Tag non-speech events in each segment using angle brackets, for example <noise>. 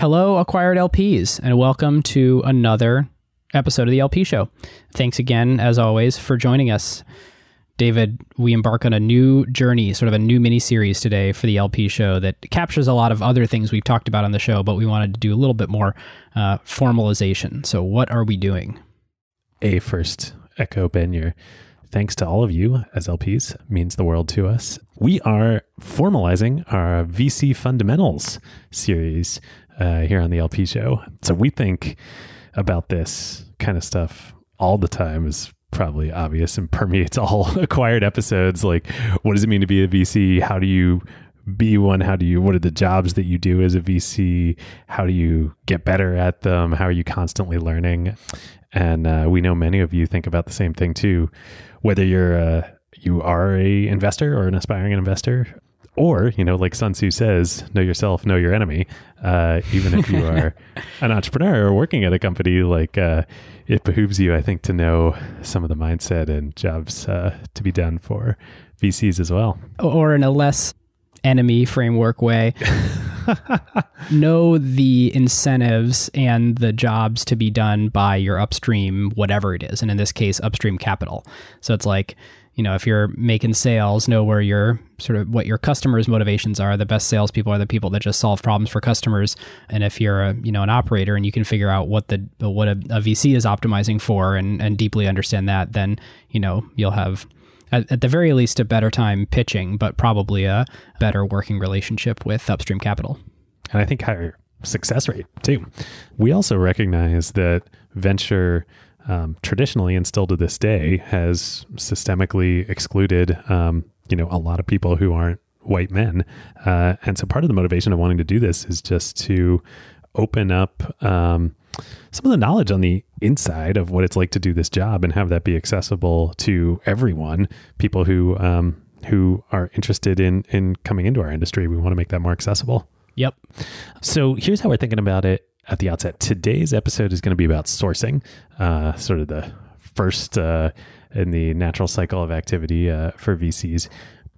Hello, acquired LPs, and welcome to another episode of the LP Show. Thanks again, as always, for joining us. David, we embark on a new journey, sort of a new mini series today for the LP show that captures a lot of other things we've talked about on the show, but we wanted to do a little bit more uh, formalization. So, what are we doing? A first echo Ben your thanks to all of you as LPs means the world to us. We are formalizing our VC fundamentals series uh, here on the LP show. So we think about this kind of stuff all the time is probably obvious and <laughs> permeates all <laughs> acquired episodes. Like, what does it mean to be a VC? How do you be one? How do you, what are the jobs that you do as a VC? How do you get better at them? How are you constantly learning? And uh, we know many of you think about the same thing too, whether you're a, you are a investor or an aspiring investor or you know like sun tzu says know yourself know your enemy uh, even if you are <laughs> an entrepreneur or working at a company like uh, it behooves you i think to know some of the mindset and jobs uh, to be done for vcs as well Or in a less enemy framework way, <laughs> know the incentives and the jobs to be done by your upstream, whatever it is. And in this case, upstream capital. So it's like, you know, if you're making sales, know where your sort of what your customers' motivations are. The best salespeople are the people that just solve problems for customers. And if you're a you know an operator and you can figure out what the what a, a VC is optimizing for and and deeply understand that, then you know you'll have at, at the very least a better time pitching, but probably a better working relationship with upstream capital. and i think higher success rate too we also recognize that venture um, traditionally and still to this day has systemically excluded um, you know a lot of people who aren't white men. Uh, and so part of the motivation of wanting to do this is just to open up um, some of the knowledge on the inside of what it's like to do this job and have that be accessible to everyone people who um, who are interested in in coming into our industry. We want to make that more accessible. Yep. so here's how we're thinking about it at the outset. Today's episode is going to be about sourcing, uh, sort of the first uh, in the natural cycle of activity uh, for VCs.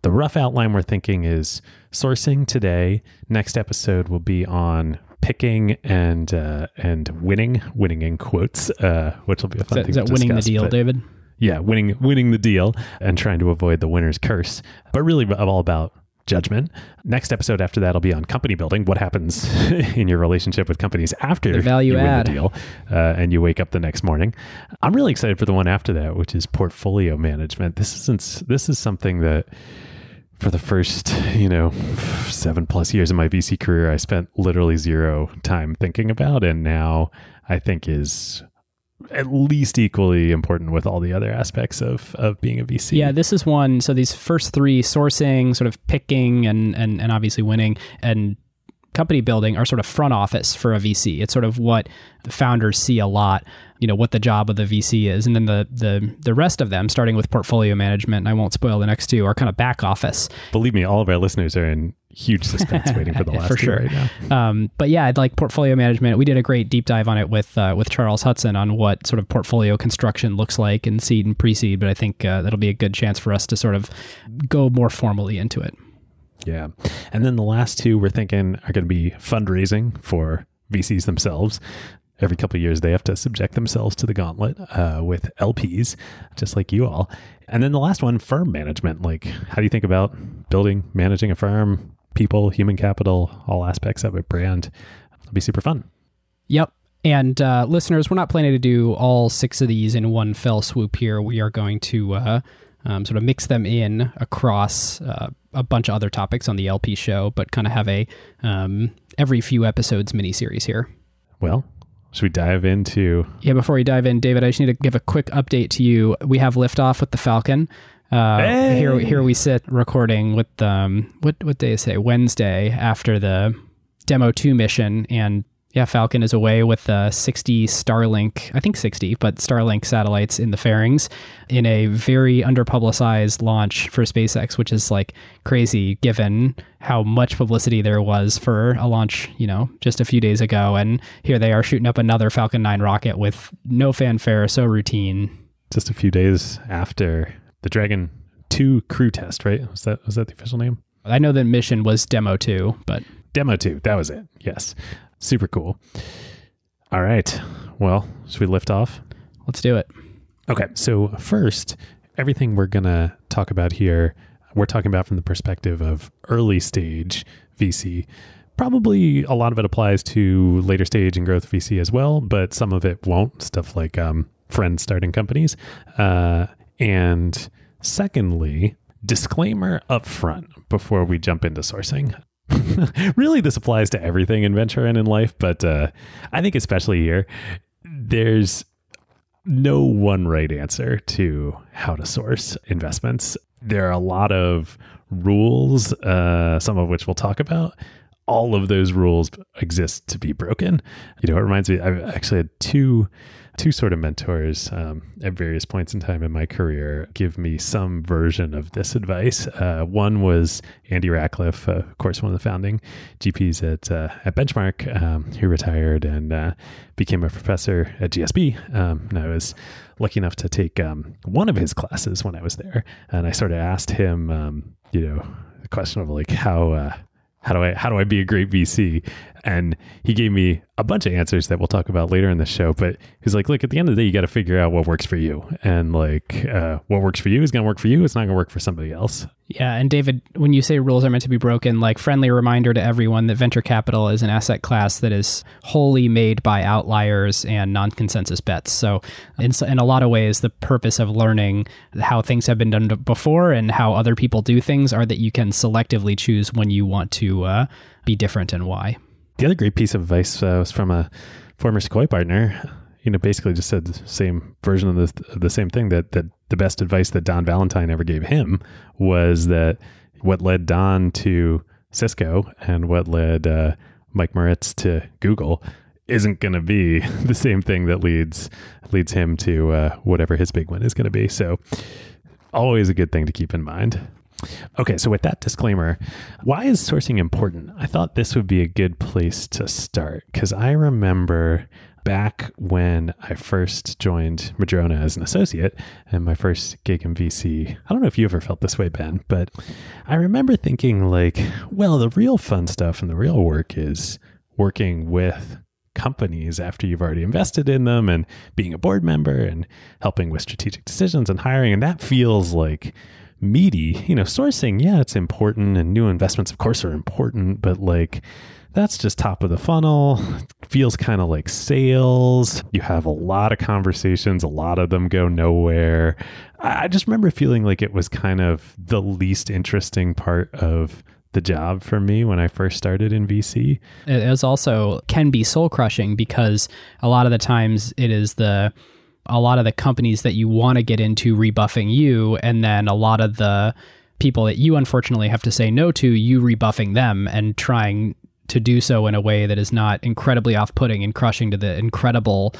The rough outline we're thinking is sourcing today. Next episode will be on picking and uh, and winning, winning in quotes, uh, which will be a Is fun that, thing is that to winning the deal, but- David? yeah, winning winning the deal and trying to avoid the winner's curse. But really all about judgment. Next episode after that will be on company building. What happens <laughs> in your relationship with companies after The value you win add. the deal uh, and you wake up the next morning. I'm really excited for the one after that, which is portfolio management. This isn't this is something that for the first, you know, seven plus years of my VC career, I spent literally zero time thinking about, and now I think is at least equally important with all the other aspects of of being a VC. Yeah, this is one. So these first three sourcing, sort of picking, and and and obviously winning, and company building are sort of front office for a VC. It's sort of what the founders see a lot. You know what the job of the VC is, and then the the the rest of them, starting with portfolio management, and I won't spoil the next two, are kind of back office. Believe me, all of our listeners are in huge suspense <laughs> waiting for the last For two sure. right now. Um, but yeah, I'd like portfolio management. We did a great deep dive on it with uh, with Charles Hudson on what sort of portfolio construction looks like in seed and pre-seed. But I think uh, that'll be a good chance for us to sort of go more formally into it. Yeah. And then the last two we're thinking are going to be fundraising for VCs themselves. Every couple of years, they have to subject themselves to the gauntlet uh, with LPs, just like you all. And then the last one, firm management. Like, how do you think about building, managing a firm, people, human capital, all aspects of it, brand? It'll be super fun. Yep. And uh, listeners, we're not planning to do all six of these in one fell swoop here. We are going to uh, um, sort of mix them in across uh, a bunch of other topics on the LP show, but kind of have a um, every few episodes mini series here. Well, should we dive into Yeah, before we dive in, David, I just need to give a quick update to you. We have liftoff with the Falcon. Uh, Hey! Here, here we sit recording with um, what what day is it? Wednesday after the demo two mission, and yeah, Falcon is away with uh, 60 Starlink, I think 60, but Starlink satellites in the fairings in a very underpublicized launch for SpaceX, which is like crazy given how much publicity there was for a launch, you know, just a few days ago. And here they are shooting up another Falcon 9 rocket with no fanfare, so routine. just a few days after the Dragon 2 crew test, right? Was that was that the official name? I know the mission was demo two, but Demo 2, that was it. Yes. Super cool. All right. Well, should we lift off? Let's do it. Okay. So, first, everything we're going to talk about here, we're talking about from the perspective of early stage VC. Probably a lot of it applies to later stage and growth VC as well, but some of it won't. Stuff like um, friends starting companies. Uh, and secondly, disclaimer up front before we jump into sourcing. <laughs> really, this applies to everything in venture and in life, but uh, I think especially here, there's no one right answer to how to source investments. There are a lot of rules, uh, some of which we'll talk about. All of those rules exist to be broken. You know, it reminds me, I've actually had two two sort of mentors um, at various points in time in my career give me some version of this advice. Uh, one was Andy Rachleff, uh, of course, one of the founding GPs at uh, at Benchmark, um, who retired and uh, became a professor at GSB. Um, and I was lucky enough to take um, one of his classes when I was there, and I sort of asked him, um, you know, the question of like how uh, how do I how do I be a great VC? And he gave me a bunch of answers that we'll talk about later in the show. But he's like, look, at the end of the day, you got to figure out what works for you, and like uh, what works for you is going to work for you. It's not going to work for somebody else. Yeah, and David, when you say rules are meant to be broken, like friendly reminder to everyone that venture capital is an asset class that is wholly made by outliers and non-consensus bets. So, in, in a lot of ways, the purpose of learning how things have been done before and how other people do things are that you can selectively choose when you want to uh, be different and why. The other great piece of advice uh, was from a former Sequoia partner. You know, basically just said the same version of the, the same thing that that the best advice that Don Valentine ever gave him was that what led Don to Cisco and what led uh, Mike Moritz to Google isn't going to be <laughs> the same thing that leads leads him to uh, whatever his big one is going to be. So, always a good thing to keep in mind. Okay, so with that disclaimer, why is sourcing important? I thought this would be a good place to start because I remember back when I first joined Madrona as an associate and my first gig in VC. I don't know if you ever felt this way, Ben, but I remember thinking, like, well, the real fun stuff and the real work is working with companies after you've already invested in them and being a board member and helping with strategic decisions and hiring. And that feels like meaty. You know, sourcing, yeah, it's important, and new investments, of course, are important, but like that's just top of the funnel. feels kind of like sales. You have a lot of conversations, a lot of them go nowhere. I just remember feeling like it was kind of the least interesting part of the job for me when I first started in VC. It is also can be soul crushing because a lot of the times it is the a lot of the companies that you want to get into rebuffing you, and then a lot of the people that you unfortunately have to say no to, you rebuffing them and trying to do so in a way that is not incredibly off putting and crushing to the incredible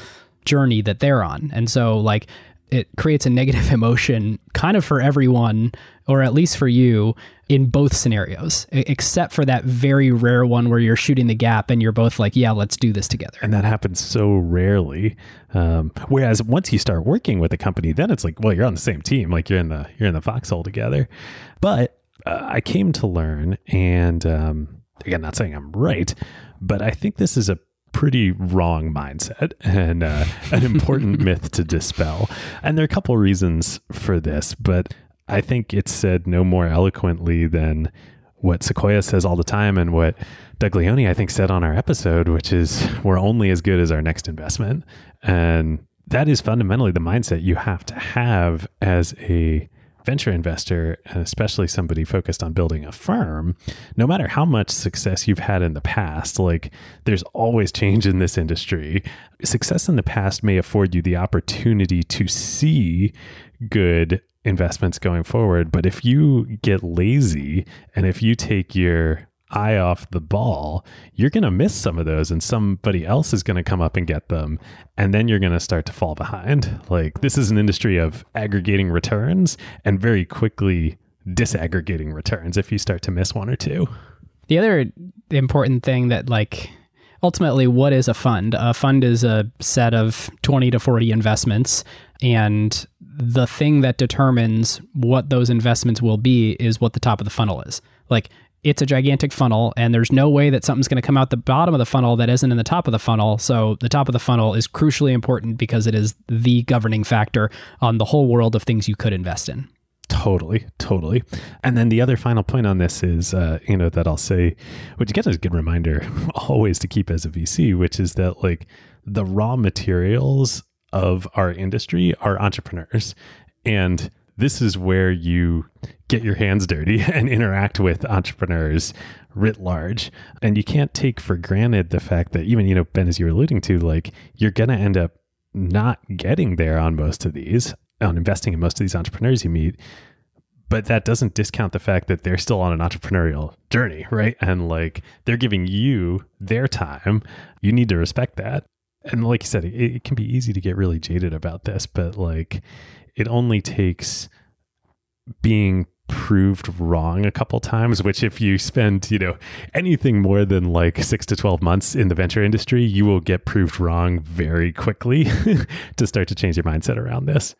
journey that they're on. And so, like, it creates a negative <laughs> emotion kind of for everyone, or at least for you, in both scenarios, except for that very rare one where you're shooting the gap and you're both like, yeah, let's do this together. And that happens so rarely. Um, whereas once you start working with a company, then it's like, well, you're on the same team, like you're in the you're in the foxhole together. But uh, I came to learn, and um, again, not saying I'm right, but I think this is a pretty wrong mindset and uh, <laughs> an important myth to dispel. And there are a couple reasons for this, but I think it's said no more eloquently than what Sequoia says all the time and what Doug Leone, I think, said on our episode, which is we're only as good as our next investment. And that is fundamentally the mindset you have to have as a venture investor, and especially somebody focused on building a firm, no matter how much success you've had in the past, like there's always change in this industry. Success in the past may afford you the opportunity to see good investments going forward. But if you get lazy and if you take your eye off the ball, you're going to miss some of those and somebody else is going to come up and get them. And then you're going to start to fall behind. Like this is an industry of aggregating returns and very quickly disaggregating returns if you start to miss one or two. The other important thing that like ultimately what is a fund? A fund is a set of 20 to 40 investments and the thing that determines what those investments will be is what the top of the funnel is. Like it's a gigantic funnel and there's no way that something's going to come out the bottom of the funnel that isn't in the top of the funnel. So the top of the funnel is crucially important because it is the governing factor on the whole world of things you could invest in. Totally, totally. And then the other final point on this is, uh, you know, that I'll say, which again is a good reminder <laughs> always to keep as a VC, which is that like the raw materials of our industry are entrepreneurs. And this is where you get your hands dirty <laughs> and interact with entrepreneurs writ large. And you can't take for granted the fact that even, you know, Ben, as you were alluding to, like you're going to end up not getting there on most of these, on investing in most of these entrepreneurs you meet. But that doesn't discount the fact that they're still on an entrepreneurial journey, right? And like they're giving you their time. You need to respect that. And like you said, it, it can be easy to get really jaded about this, but like it only takes being proved wrong a couple times which if you spend you know anything more than like 6 to 12 months in the venture industry you will get proved wrong very quickly <laughs> to start to change your mindset around this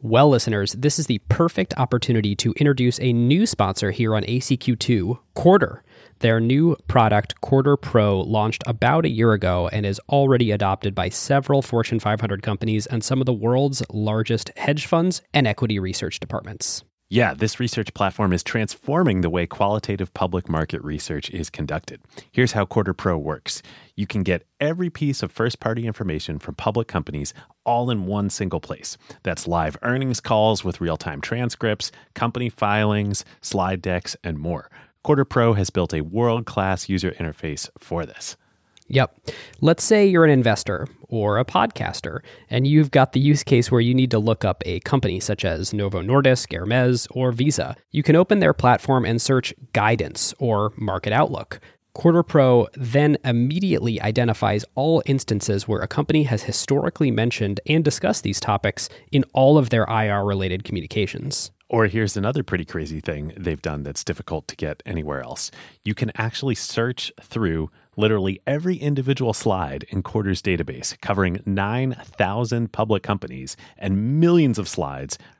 well, listeners, this is the perfect opportunity to introduce a new sponsor here on ACQ2, Quartr. Their new product, Quartr Pro, launched about a year ago and is already adopted by several Fortune 500 companies and some of the world's largest hedge funds and equity research departments. Yeah, this research platform is transforming the way qualitative public market research is conducted. Here's how Quartr Pro works you can get every piece of first party information from public companies all in one single place. That's live earnings calls with real time transcripts, company filings, slide decks, and more. Quartr Pro has built a world class user interface for this. Yep. Let's say you're an investor or a podcaster, and you've got the use case where you need to look up a company such as Novo Nordisk, Hermes, or Visa. You can open their platform and search guidance or market outlook. Quartr Pro then immediately identifies all instances where a company has historically mentioned and discussed these topics in all of their IR related communications. Or here's another pretty crazy thing they've done that's difficult to get anywhere else. You can actually search through literally every individual slide in Quartr's database, covering 9,000 public companies and millions of slides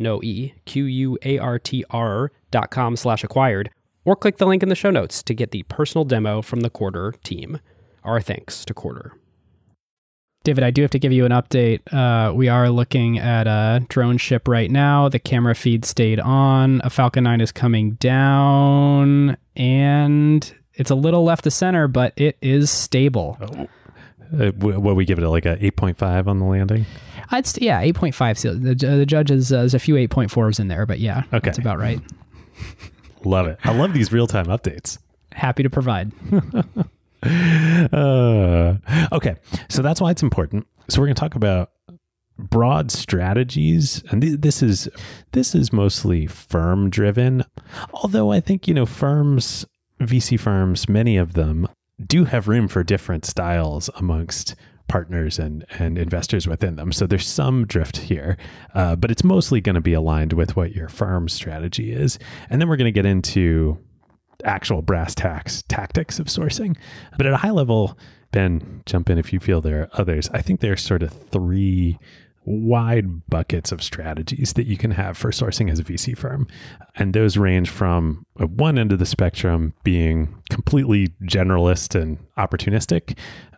no E, Q U A R T R dot com slash acquired, or click the link in the show notes to get the personal demo from the Quartr team. Our thanks to Quartr. David, I do have to give you an update. Uh, we are looking at a drone ship right now. The camera feed stayed on. A Falcon 9 is coming down, and it's a little left of center, but it is stable. Oh. Uh, what we give it like a 8.5 on the landing? I'd st- yeah, 8.5. So the, the judge is, uh, there's a few 8.4s in there, but yeah, okay. that's about right. <laughs> love it. I love these real time updates. Happy to provide. <laughs> uh, okay, so that's why it's important. So we're going to talk about broad strategies and th- this is this is mostly firm driven although i think you know firms vc firms many of them do have room for different styles amongst partners and and investors within them. So there's some drift here, uh, but it's mostly going to be aligned with what your firm's strategy is. And then we're going to get into actual brass tacks tactics of sourcing. But at a high level, Ben, jump in if you feel there are others. I think there are sort of three wide buckets of strategies that you can have for sourcing as a VC firm. And those range from uh, one end of the spectrum being completely generalist and opportunistic.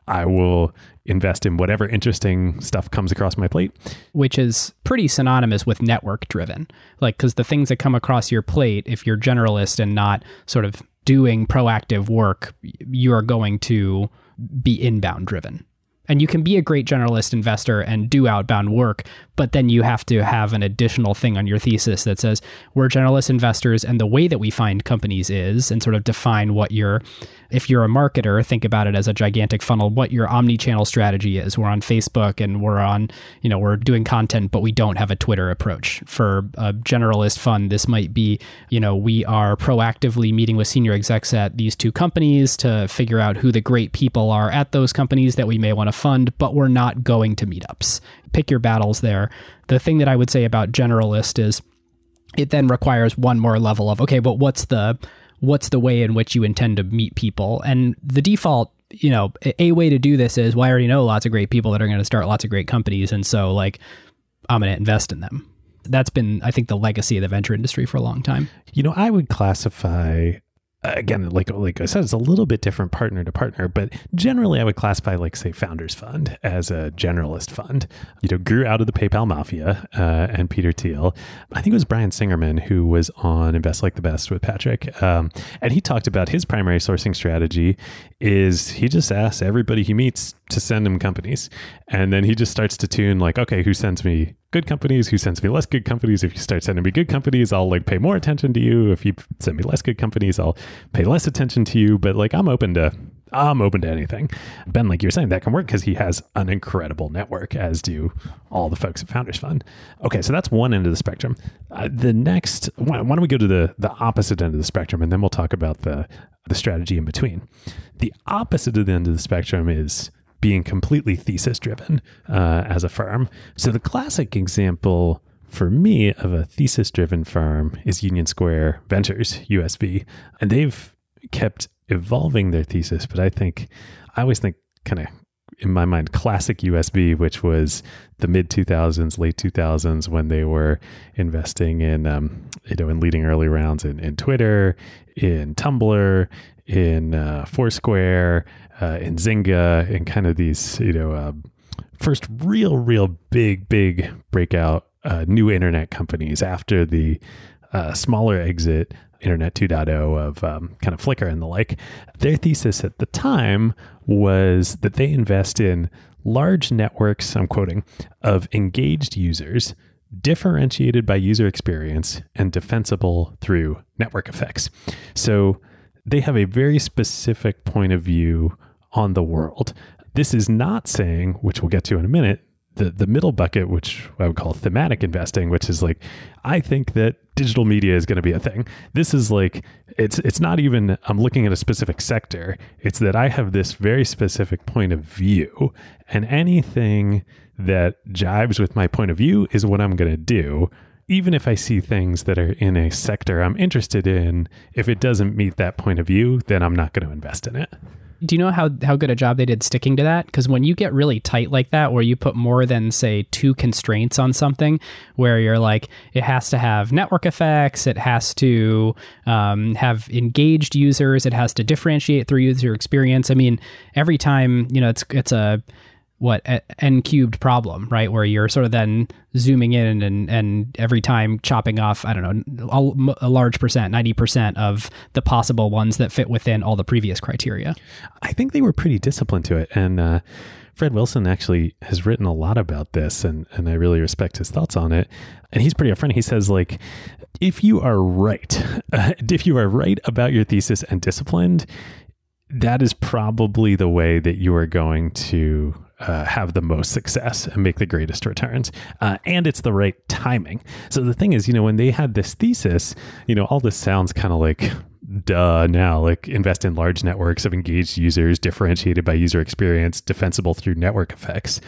I will invest in whatever interesting stuff comes across my plate. Which is pretty synonymous with network driven. Like, because the things that come across your plate, if you're generalist and not sort of doing proactive work, you are going to be inbound driven. And you can be a great generalist investor and do outbound work, but then you have to have an additional thing on your thesis that says we're generalist investors and the way that we find companies is and sort of define what your if you're a marketer think about it as a gigantic funnel what your omni-channel strategy is. We're on facebook and we're on you know we're doing content but we don't have a twitter approach. For a generalist fund this might be you know we are proactively meeting with senior execs at these two companies to figure out who the great people are at those companies that we may want to fund but we're not going to meetups pick your battles there. The thing that I would say about generalist is it then requires one more level of okay, but what's the what's the way in which you intend to meet people? And the default, you know, a way to do this is well, I already know lots of great people that are going to start lots of great companies, and so like I'm going to invest in them. That's been, I think, the legacy of the venture industry for a long time. You know, I would classify again, like like I said, it's a little bit different partner to partner, but generally, I would classify like say Founders Fund as a generalist fund. You know, grew out of the PayPal mafia uh, and Peter Thiel. I think it was Brian Singerman who was on Invest Like the Best with Patrick, um, and he talked about his primary sourcing strategy is he just asks everybody he meets to send him companies, and then he just starts to tune like, okay, who sends me good companies, who sends me less good companies. If you start sending me good companies, I'll like pay more attention to you. If you send me less good companies, I'll pay less attention to you. But like I'm open to I'm open to anything. Ben, like you were saying, that can work because he has an incredible network, as do all the folks at Founders Fund. Okay, so that's one end of the spectrum. Uh, the next, why, why don't we go to the the opposite end of the spectrum, and then we'll talk about the the strategy in between. The opposite of the end of the spectrum is being completely thesis driven uh, as a firm. So the classic example for me of a thesis driven firm is Union Square Ventures, USV. And they've kept evolving their thesis, but I think I always think kind of in my mind classic USV, which was the mid 2000s, late 2000s when they were investing in um, you know in leading early rounds in, in Twitter, in Tumblr, in uh, Foursquare, uh, in Zynga, and kind of these, you know, uh, first real, real big, big breakout uh, new internet companies after the uh, smaller exit Internet 2.0 of um, kind of Flickr and the like. Their thesis at the time was that they invest in large networks, I'm quoting, of engaged users differentiated by user experience and defensible through network effects. So they have a very specific point of view on the world. This is not saying, which we'll get to in a minute, the the middle bucket, which I would call thematic investing, which is like, I think that digital media is going to be a thing. This is like it's it's not even I'm looking at a specific sector. It's that I have this very specific point of view, and anything that jives with my point of view is what I'm going to do. Even if I see things that are in a sector I'm interested in, if it doesn't meet that point of view, then I'm not going to invest in it do you know how how good a job they did sticking to that? Because when you get really tight like that, where you put more than say two constraints on something, where you're like, it has to have network effects, it has to um, have engaged users, it has to differentiate through user experience. I mean, every time you know, it's it's a what n cubed problem, right? Where you're sort of then zooming in and and every time chopping off, I don't know, a, large percent, ninety percent of the possible ones that fit within all the previous criteria. I think they were pretty disciplined to it, and uh, Fred Wilson actually has written a lot about this, and and I really respect his thoughts on it. And he's pretty upfront. He says like, if you are right, <laughs> if you are right about your thesis and disciplined, that is probably the way that you are going to uh, have the most success and make the greatest returns. Uh, and it's the right timing. So the thing is, you know, when they had this thesis, you know, all this sounds kind of like duh now, like invest in large networks of engaged users, differentiated by user experience, defensible through network effects.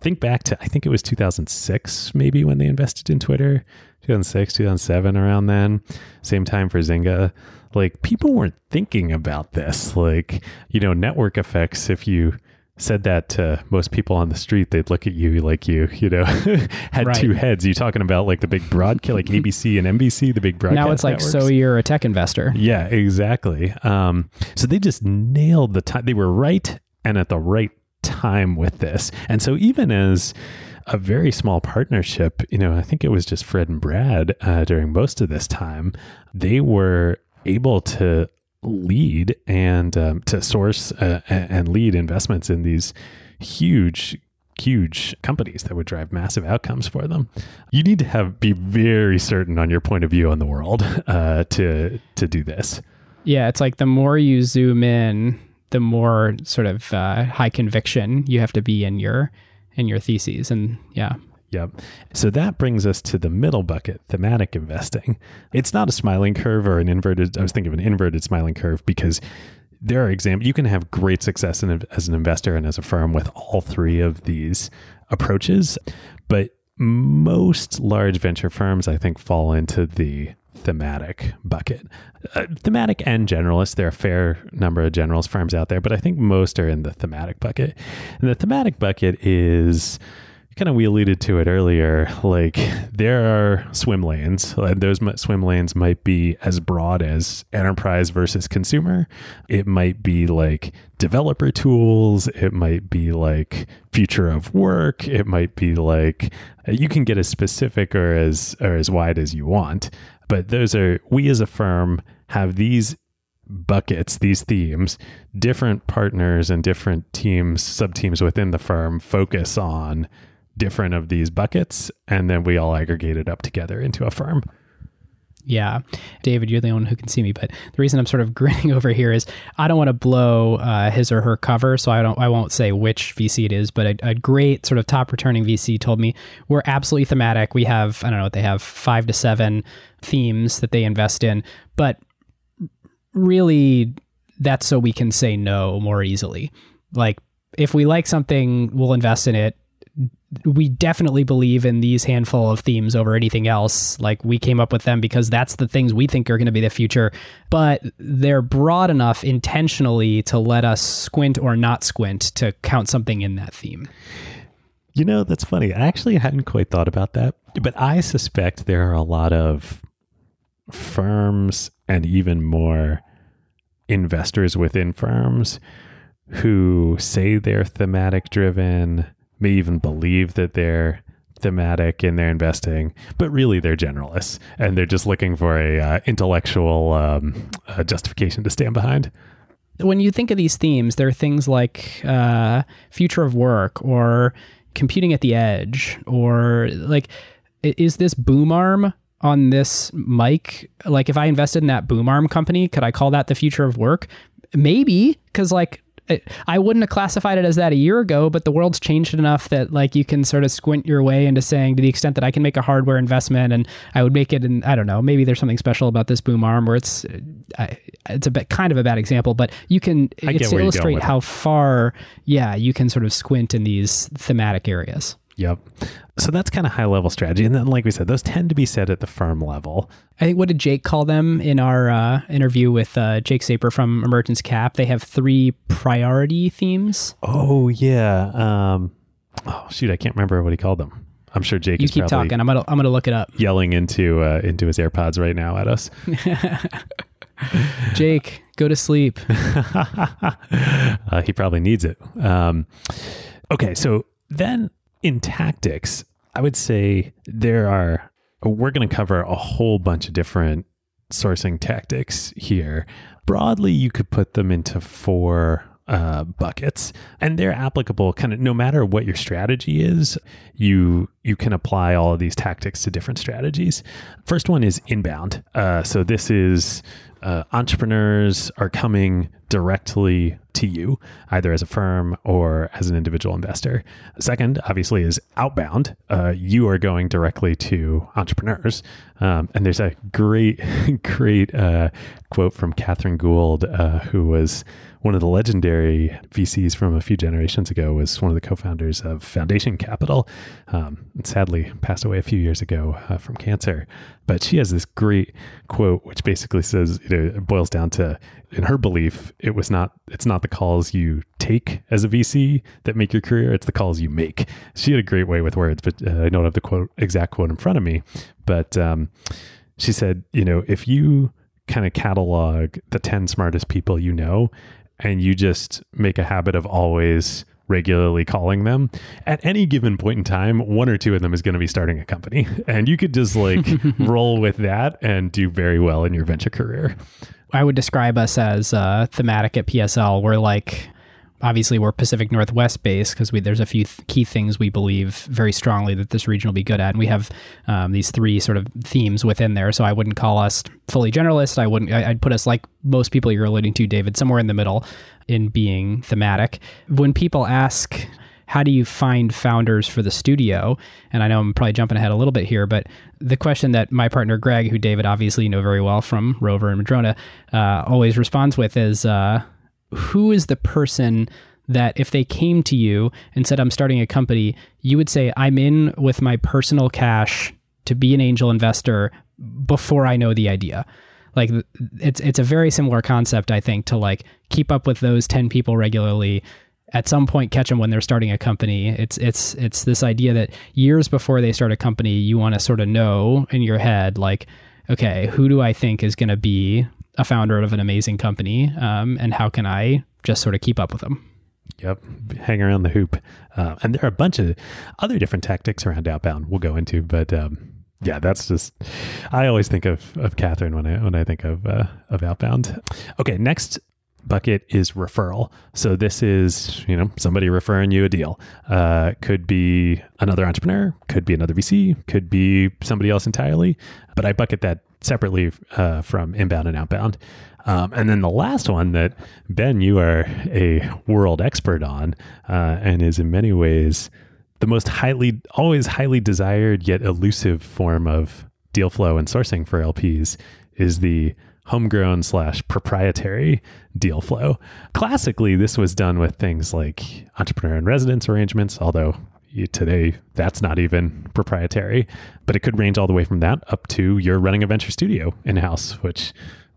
Think back to, I think it was 2006, maybe when they invested in Twitter, 2006, 2007, around then, same time for Zynga like people weren't thinking about this like you know network effects if you said that to most people on the street, they'd look at you like you, you know, <laughs> had right. two heads. You talking about like the big broadcast, like <laughs> ABC and NBC, the big broadcast. Now it's like, networks? so you're a tech investor. Yeah, exactly. Um, so they just nailed the time. They were right and at the right time with this. And so even as a very small partnership, you know, I think it was just Fred and Brad uh, during most of this time, they were able to lead and um, to source uh, and lead investments in these huge huge companies that would drive massive outcomes for them. You need to have be very certain on your point of view on the world uh, to to do this. Yeah, it's like the more you zoom in, the more sort of uh, high conviction you have to be in your in your theses, and yeah. Yep. So that brings us to the middle bucket, thematic investing. It's not a smiling curve or an inverted, I was thinking of an inverted smiling curve because there are examples you can have great success in, as an investor and as a firm with all three of these approaches but most large venture firms i think fall into the thematic bucket uh, thematic and generalist there are a fair number of generalist firms out there but i think most are in the thematic bucket and the thematic bucket is kind of we alluded to it earlier like there are swim lanes and those swim lanes might be as broad as enterprise versus consumer. It might be like developer tools. It might be like future of work. It might be like you can get as specific or as or as wide as you want but those are we as a firm have these buckets, these themes, different partners and different teams, sub teams within the firm focus on different of these buckets and then we all aggregate it up together into a firm. Yeah. David, you're the only one who can see me, but the reason I'm sort of <laughs> grinning over here is I don't want to blow uh, his or her cover, so I don't I won't say which VC it is, but a, a, great sort of top returning VC told me we're absolutely thematic. We have I don't know what they have 5 to 7 themes that they invest in, but really that's so we can say no more easily. Like if we like something, we'll invest in it we definitely believe in these handful of themes over anything else. Like we came up with them because that's the things we think are going to be the future, but they're broad enough intentionally to let us squint or not squint to count something in that theme. You know, that's funny. I actually hadn't quite thought about that, but I suspect there are a lot of firms and even more investors within firms who say they're thematic driven may even believe that they're thematic in their investing, but really they're generalists and they're just looking for a uh, intellectual um, uh, justification to stand behind. When you think of these themes, there are things like uh, future of work or computing at the edge or like is this boom arm on this mic like if i invested in that boom arm company could i call that the future of work maybe because like I wouldn't have classified it as that a year ago, but the world's changed enough that like you can sort of squint your way into saying to the extent that I can make a hardware investment and I would make it in I don't know maybe there's something special about this boom arm where it's it's a bit kind of a bad example, but you can it's to illustrate how far yeah you can sort of squint in these thematic areas. Yep. So that's kind of high level strategy. And then, like we said, those tend to be set at the firm level. I think, what did Jake call them in our uh, interview with uh, Jake Saper from Emergence Cap? They have three priority themes. Oh, yeah. Um, oh, shoot. I can't remember what he called them. I'm sure Jake. You keep talking. I'm gonna I'm gonna look it up. Yelling into uh, into his AirPods right now at us. <laughs> Jake, go to sleep. <laughs> uh, he probably needs it. Um, okay, so then in tactics, I would say there are, we're going to cover a whole bunch of different sourcing tactics here. Broadly, you could put them into four uh, buckets, and they're applicable kind of no matter what your strategy is. You you can apply all of these tactics to different strategies. First one is inbound. Uh, so this is uh, entrepreneurs are coming directly to you, either as a firm or as an individual investor. Second, obviously, is outbound. Uh, you are going directly to entrepreneurs. Um, and there's a great, <laughs> great uh, quote from Kathryn Gould, uh, who was one of the legendary VCs from a few generations ago, was one of the co-founders of Foundation Capital. Um, sadly, passed away a few years ago uh, from cancer. But she has this great quote, which basically says, you know, it boils down to, in her belief, it was not, it's not the calls you take as a VC that make your career; it's the calls you make. She had a great way with words, but uh, I don't have the quote exact quote in front of me. But um, she said, you know, if you kind of catalog the 10 smartest people you know and you just make a habit of always regularly calling them, at any given point in time, one or two of them is going to be starting a company. <laughs> And you could just like <laughs> roll with that and do very well in your venture career. I would describe us as uh, thematic at PSL. We're like, obviously, we're Pacific Northwest based because there's a few th- key things we believe very strongly that this region will be good at. And we have um, these three sort of themes within there. So I wouldn't call us fully generalist. I wouldn't, I, I'd put us like most people you're alluding to, David, somewhere in the middle in being thematic. When people ask, how do you find founders for the studio? And I know I'm probably jumping ahead a little bit here, but the question that my partner Greg, who David obviously you know very well from Rover and Madrona, uh, always responds with is uh, who is the person that if they came to you and said, I'm starting a company, you would say, I'm in with my personal cash to be an angel investor before I know the idea. Like it's it's a very similar concept, I think, to like keep up with those 10 people regularly at some point catch them when they're starting a company. It's it's it's this idea that years before they start a company, you want to sort of know in your head like, okay, who do I think is going to be a founder of an amazing company, um, and how can I just sort of keep up with them? Yep, hang around the hoop, uh, and there are a bunch of other different tactics around outbound. We'll go into, but. Um, yeah, that's just. I always think of of Kathryn when I when I think of uh, of outbound. Okay, next bucket is referral. So this is, you know, somebody referring you a deal. Uh, could be another entrepreneur, could be another VC, could be somebody else entirely. But I bucket that separately uh, from inbound and outbound. Um, and then the last one that Ben, you are a world expert on, uh, and is in many ways the most highly, always highly desired yet elusive form of deal flow and sourcing for LPs is the homegrown slash proprietary deal flow. Classically, this was done with things like entrepreneur in residence arrangements, although today that's not even proprietary, but it could range all the way from that up to you're running a venture studio in house, which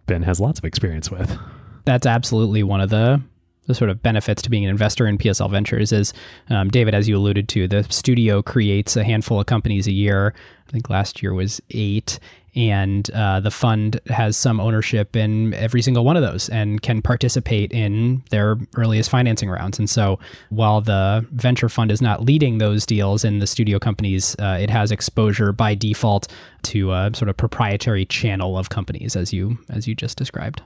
Ben has lots of experience with. That's absolutely one of the the sort of benefits to being an investor in PSL Ventures is, um, David, as you alluded to, the studio creates a handful of companies a year. I think last year was eight, and uh, the fund has some ownership in every single one of those and can participate in their earliest financing rounds. And so, while the venture fund is not leading those deals in the studio companies, uh, it has exposure by default to a sort of proprietary channel of companies, as you as you just described.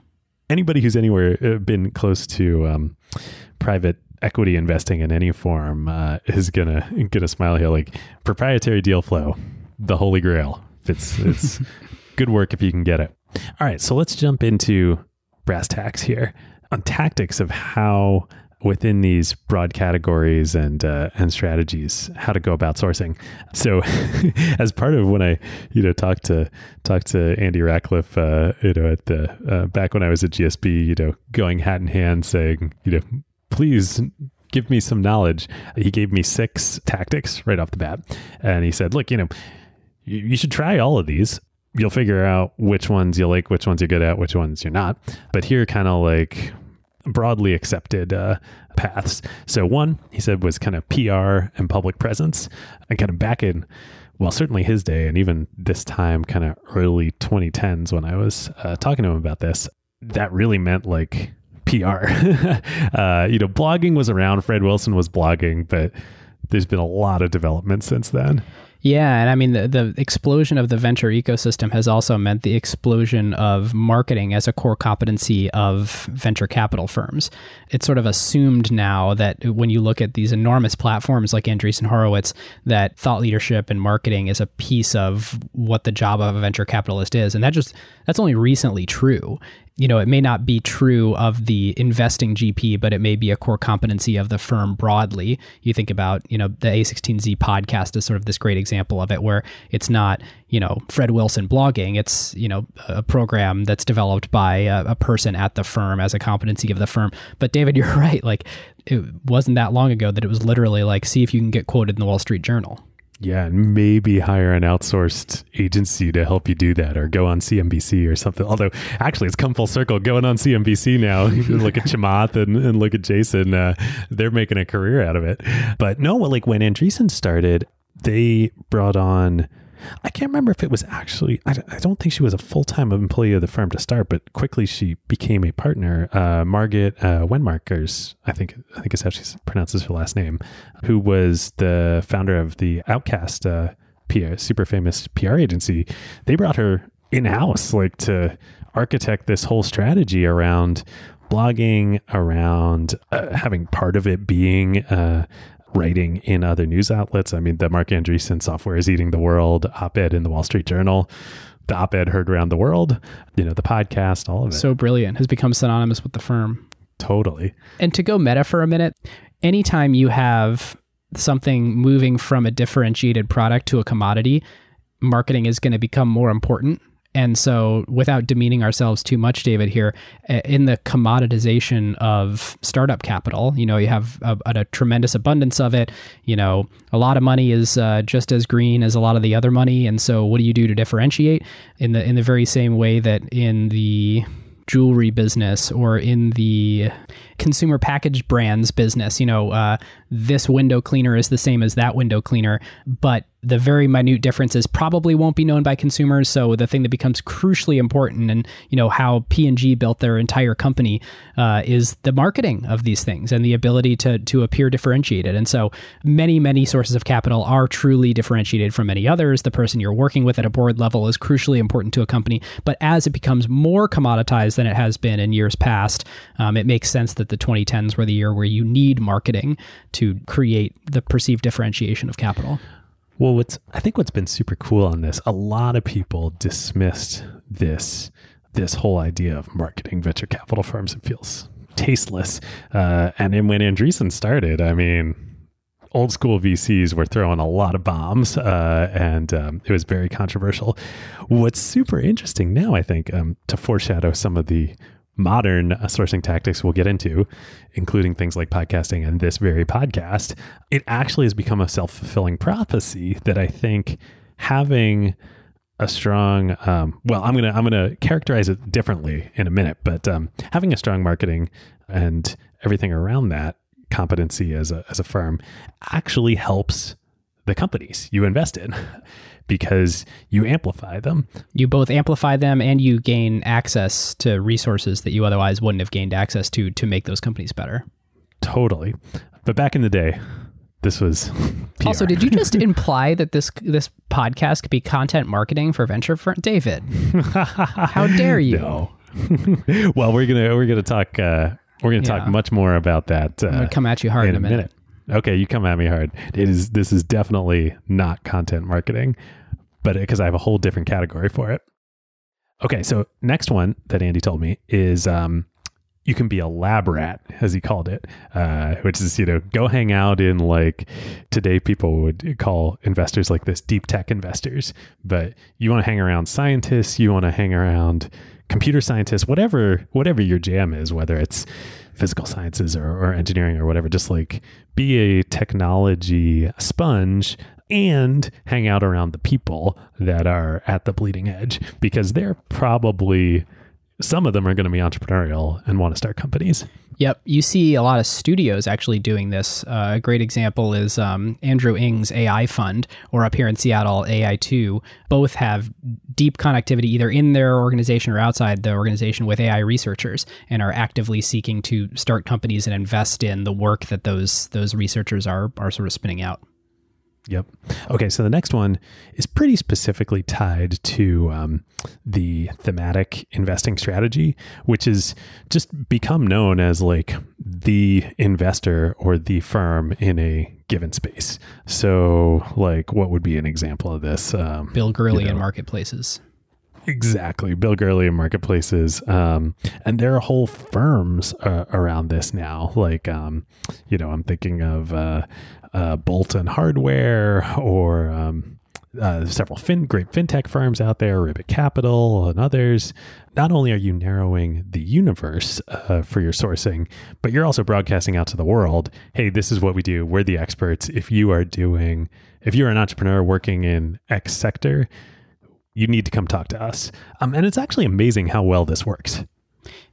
Anybody who's anywhere uh, been close to um, private equity investing in any form uh, is gonna gonna smile here. Like proprietary deal flow, the holy grail it's it's <laughs> good work if you can get it. All right, so let's jump into brass tacks here on tactics of how within these broad categories and uh, and strategies how to go about sourcing. So, <laughs> as part of when I you know talked to talked to Andy Rachleff, uh, you know at the uh, back when I was at GSB, you know going hat in hand saying you know please give me some knowledge. He gave me six tactics right off the bat, and he said, look, you know you, you should try all of these. You'll figure out which ones you like, which ones you're good at, which ones you're not. But here, kind of like broadly accepted uh, paths. So one, he said, was kind of PR and public presence, and kind of back in, well, certainly his day, and even this time, kind of early 2010s when I was uh, talking to him about this, that really meant like PR. <laughs> uh, you know, blogging was around. Fred Wilson was blogging, but there's been a lot of development since then. Yeah, and I mean the, the explosion of the venture ecosystem has also meant the explosion of marketing as a core competency of venture capital firms. It's sort of assumed now that when you look at these enormous platforms like Andreessen Horowitz, that thought leadership and marketing is a piece of what the job of a venture capitalist is, and that just that's only recently true you know, it may not be true of the investing GP, but it may be a core competency of the firm broadly. You think about, you know, the A16Z podcast is sort of this great example of it, where it's not, you know, Fred Wilson blogging. It's, you know, a program that's developed by a, a person at the firm as a competency of the firm. But David, <laughs> you're right. Like, it wasn't that long ago that it was literally like, see if you can get quoted in the Wall Street Journal. Yeah, and maybe hire an outsourced agency to help you do that or go on CNBC or something. Although, actually, it's come full circle going on CNBC now. <laughs> look at Chamath and, and look at Jason. Uh, they're making a career out of it. But no, like when Andreessen started, they brought on I can't remember if it was actually, I, I don't think she was a full time employee of the firm to start, but quickly she became a partner. Uh, Margit uh, Wennmachers, I think, I think is how she pronounces her last name, who was the founder of the Outcast uh, PR, super famous PR agency. They brought her in house, like to architect this whole strategy around blogging, around uh, having part of it being uh, writing in other news outlets. I mean, the Marc Andreessen software is eating the world op ed in the Wall Street Journal. The op ed heard around the world, you know, the podcast, all of it. So brilliant, has become synonymous with the firm. Totally. And to go meta for a minute, anytime you have something moving from a differentiated product to a commodity, marketing is going to become more important and so, without demeaning ourselves too much, David, here, in the commoditization of startup capital, you know, you have a, a tremendous abundance of it. You know, a lot of money is uh, just as green as a lot of the other money. And so, what do you do to differentiate? In the in the very same way that in the jewelry business or in the consumer packaged brands business, you know, uh, this window cleaner is the same as that window cleaner, but the very minute differences probably won't be known by consumers. So the thing that becomes crucially important, and you know how P and G built their entire company, uh, is the marketing of these things and the ability to to appear differentiated. And so many many sources of capital are truly differentiated from many others. The person you're working with at a board level is crucially important to a company. But as it becomes more commoditized than it has been in years past, um, it makes sense that the 2010s were the year where you need marketing to create the perceived differentiation of capital. Well, what's I think what's been super cool on this, a lot of people dismissed this this whole idea of marketing venture capital firms. It feels tasteless. Uh, and then when Andreessen started, I mean, old school VCs were throwing a lot of bombs, uh, and um, it was very controversial. What's super interesting now, I think, um, to foreshadow some of the modern uh, sourcing tactics we'll get into, including things like podcasting and this very podcast, it actually has become a self fulfilling prophecy that I think having a strong um, well i'm gonna i'm gonna characterize it differently in a minute but um, having a strong marketing and everything around that competency as a as a firm actually helps the companies you invest in <laughs> because you amplify them. You both amplify them and you gain access to resources that you otherwise wouldn't have gained access to to make those companies better. Totally. But back in the day, this was PR. <laughs> Also, did you just <laughs> imply that this this podcast could be content marketing for venture firm David? How dare you? No. <laughs> well, we're gonna we're gonna talk uh, we're gonna yeah. talk much more about that. Uh, I'm gonna come at you hard in, in a minute. minute. Okay, you come at me hard. It is this is definitely not content marketing but because I have a whole different category for it. Okay, so next one that Andy told me is um, you can be a lab rat, as he called it, uh, which is, you know, go hang out in like today people would call investors like this deep tech investors, but you want to hang around scientists, you want to hang around computer scientists, whatever, whatever your jam is, whether it's physical sciences or, or engineering or whatever, just like be a technology sponge and hang out around the people that are at the bleeding edge because they're probably some of them are going to be entrepreneurial and want to start companies. Yep. You see a lot of studios actually doing this. Uh, a great example is um, Andrew Ng's AI Fund, or up here in Seattle, AI2. Both have deep connectivity either in their organization or outside the organization with AI researchers and are actively seeking to start companies and invest in the work that those, those researchers are, are sort of spinning out. Yep. Okay, so the next one is pretty specifically tied to um, the thematic investing strategy, which is just become known as like the investor or the firm in a given space. So, like, what would be an example of this? Um, Bill Gurley you know, in marketplaces. Exactly, Bill Gurley in marketplaces, um, and there are whole firms uh, around this now. Like, um, you know, I'm thinking of uh, uh, Bolton Hardware or um, uh, several fin- great fintech firms out there, Ribbit Capital and others. Not only are you narrowing the universe uh, for your sourcing, but you're also broadcasting out to the world. Hey, this is what we do. We're the experts. If you are doing, if you're an entrepreneur working in X sector, you need to come talk to us. Um, and it's actually amazing how well this works.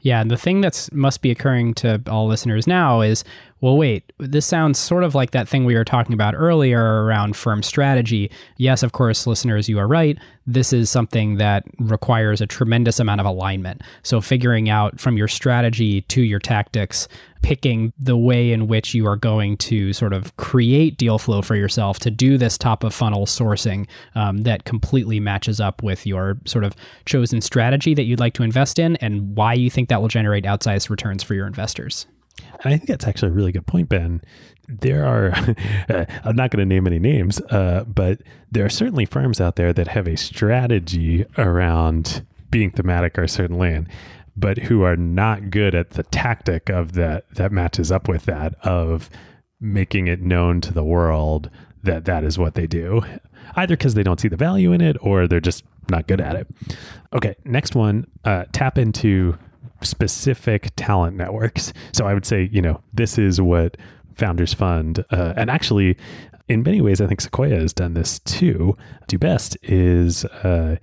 Yeah, and the thing that's must be occurring to all listeners now is, well, wait, this sounds sort of like that thing we were talking about earlier around firm strategy. Yes, of course, listeners, you are right. This is something that requires a tremendous amount of alignment. So figuring out from your strategy to your tactics, picking the way in which you are going to sort of create deal flow for yourself to do this top of funnel sourcing um, that completely matches up with your sort of chosen strategy that you'd like to invest in and why you think that will generate outsized returns for your investors. And I think that's actually a really good point, Ben. There are, <laughs> I'm not going to name any names, uh, but there are certainly firms out there that have a strategy around being thematic or a certain lane, but who are not good at the tactic of that that matches up with that of making it known to the world that that is what they do, either because they don't see the value in it or they're just not good at it. Okay, next one, uh, tap into specific talent networks. So I would say, you know, this is what Founders Fund, uh, and actually, in many ways, I think Sequoia has done this too. Do best is uh,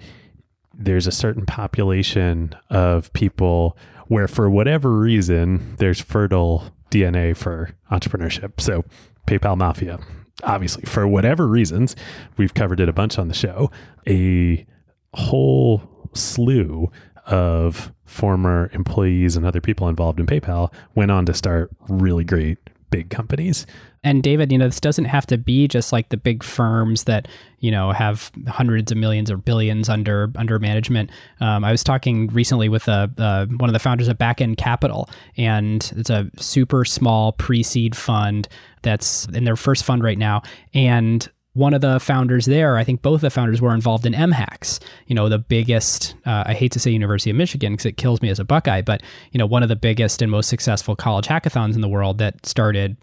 there's a certain population of people where, for whatever reason, there's fertile DNA for entrepreneurship. So, PayPal Mafia, obviously, for whatever reasons, we've covered it a bunch on the show. A whole slew of former employees and other people involved in PayPal went on to start really great big companies. And David, you know, this doesn't have to be just like the big firms that you know have hundreds of millions or billions under under management. Um, I was talking recently with a, uh, one of the founders of Backend Capital, and it's a super small pre-seed fund that's in their first fund right now, and one of the founders there, I think both the founders were involved in MHacks, you know, the biggest, uh, I hate to say University of Michigan because it kills me as a Buckeye, but, you know, one of the biggest and most successful college hackathons in the world that started,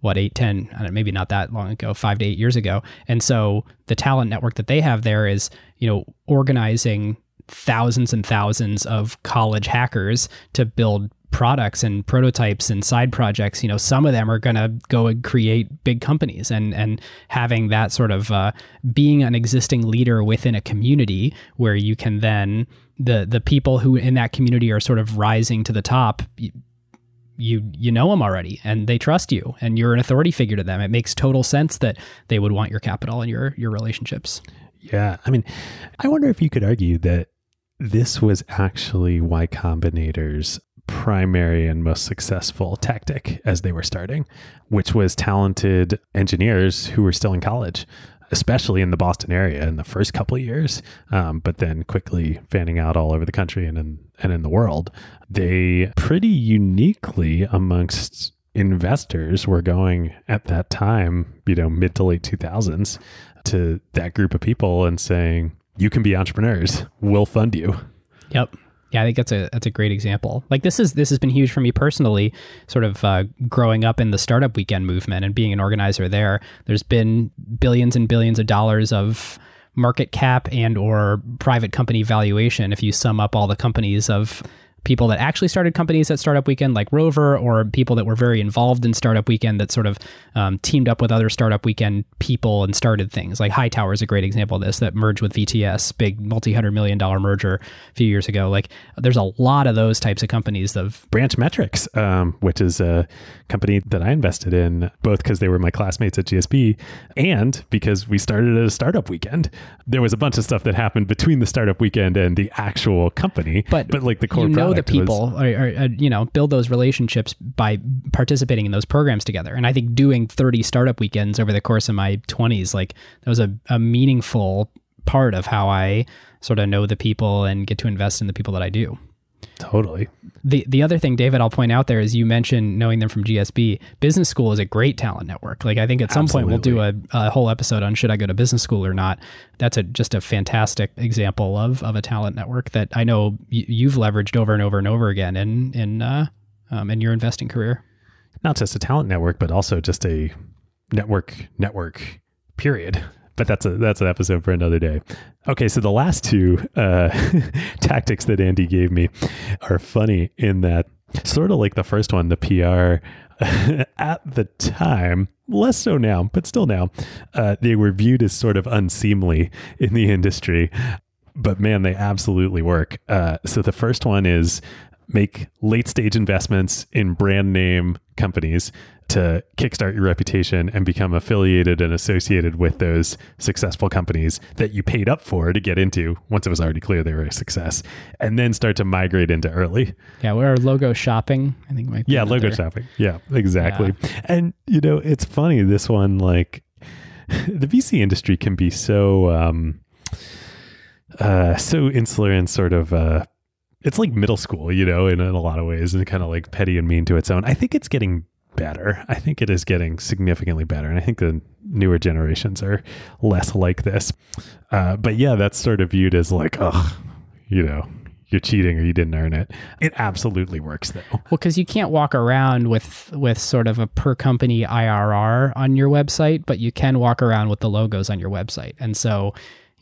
what, eight, 10, know, maybe not that long ago, five to eight years ago. And so the talent network that they have there is, you know, organizing thousands and thousands of college hackers to build products and prototypes and side projects, you know, some of them are going to go and create big companies. And and having that sort of uh, being an existing leader within a community where you can then the the people who in that community are sort of rising to the top. You, you know them already and they trust you and you're an authority figure to them. It makes total sense that they would want your capital and your your relationships. Yeah. I mean i wonder if you could argue that this was actually Y Combinator's primary and most successful tactic as they were starting, which was talented engineers who were still in college, especially in the Boston area in the first couple of years, um, but then quickly fanning out all over the country and in, and in the world. They pretty uniquely amongst investors were going at that time, you know, mid to late 2000s to that group of people and saying, you can be entrepreneurs. We'll fund you. Yep. Yeah, I think that's a that's a great example. Like this is this has been huge for me personally. Sort of uh, growing up in the startup weekend movement and being an organizer there. There's been billions and billions of dollars of market cap and or private company valuation if you sum up all the companies of people that actually started companies at Startup Weekend, like Rover, or people that were very involved in Startup Weekend that sort of um, teamed up with other Startup Weekend people and started things. Like Hightower is a great example of this that merged with VTS, big multi hundred million dollar merger a few years ago. Like there's a lot of those types of companies. Of Branch Metrics, um, which is a company that I invested in, both because they were my classmates at GSB and because we started at a Startup Weekend. There was a bunch of stuff that happened between the Startup Weekend and the actual company, but but like the core. You know the people, was, or, or, uh, you know, build those relationships by participating in those programs together. And I think doing 30 startup weekends over the course of my 20s, like that was a, a meaningful part of how I sort of know the people and get to invest in the people that I do. Totally. The the other thing, David, I'll point out there is you mentioned knowing them from GSB. Business school is a great talent network. Like I think at some Absolutely. point we'll do a, a, whole episode on should I go to business school or not. That's a just a fantastic example of of a talent network that I know you've leveraged over and over and over again in in uh, um, in your investing career. Not just a talent network, but also just a network network. Period but that's a that's an episode for another day. Okay, so the last two uh, <laughs> tactics that Andy gave me are funny in that sort of like the first one, the PR. <laughs> at the time, less so now, but still now, uh, they were viewed as sort of unseemly in the industry. But man, they absolutely work. Uh, so the first one is make late stage investments in brand name companies to kickstart your reputation and become affiliated and associated with those successful companies that you paid up for to get into once it was already clear they were a success and then start to migrate into early. Yeah, we're logo shopping. I think might be yeah logo shopping. Yeah exactly. And you know it's funny this one like <laughs> the vc industry can be so um uh so insular and sort of uh it's like middle school you know in, in a lot of ways and kind of like petty and mean to its own. I think it's getting better. I think it is getting significantly better and i think the newer generations are less like this. Uh but yeah that's sort of viewed as like oh you know you're cheating or you didn't earn it. It absolutely works though. Well, because you can't walk around with with sort of a per company IRR on your website, but you can walk around with the logos on your website, and so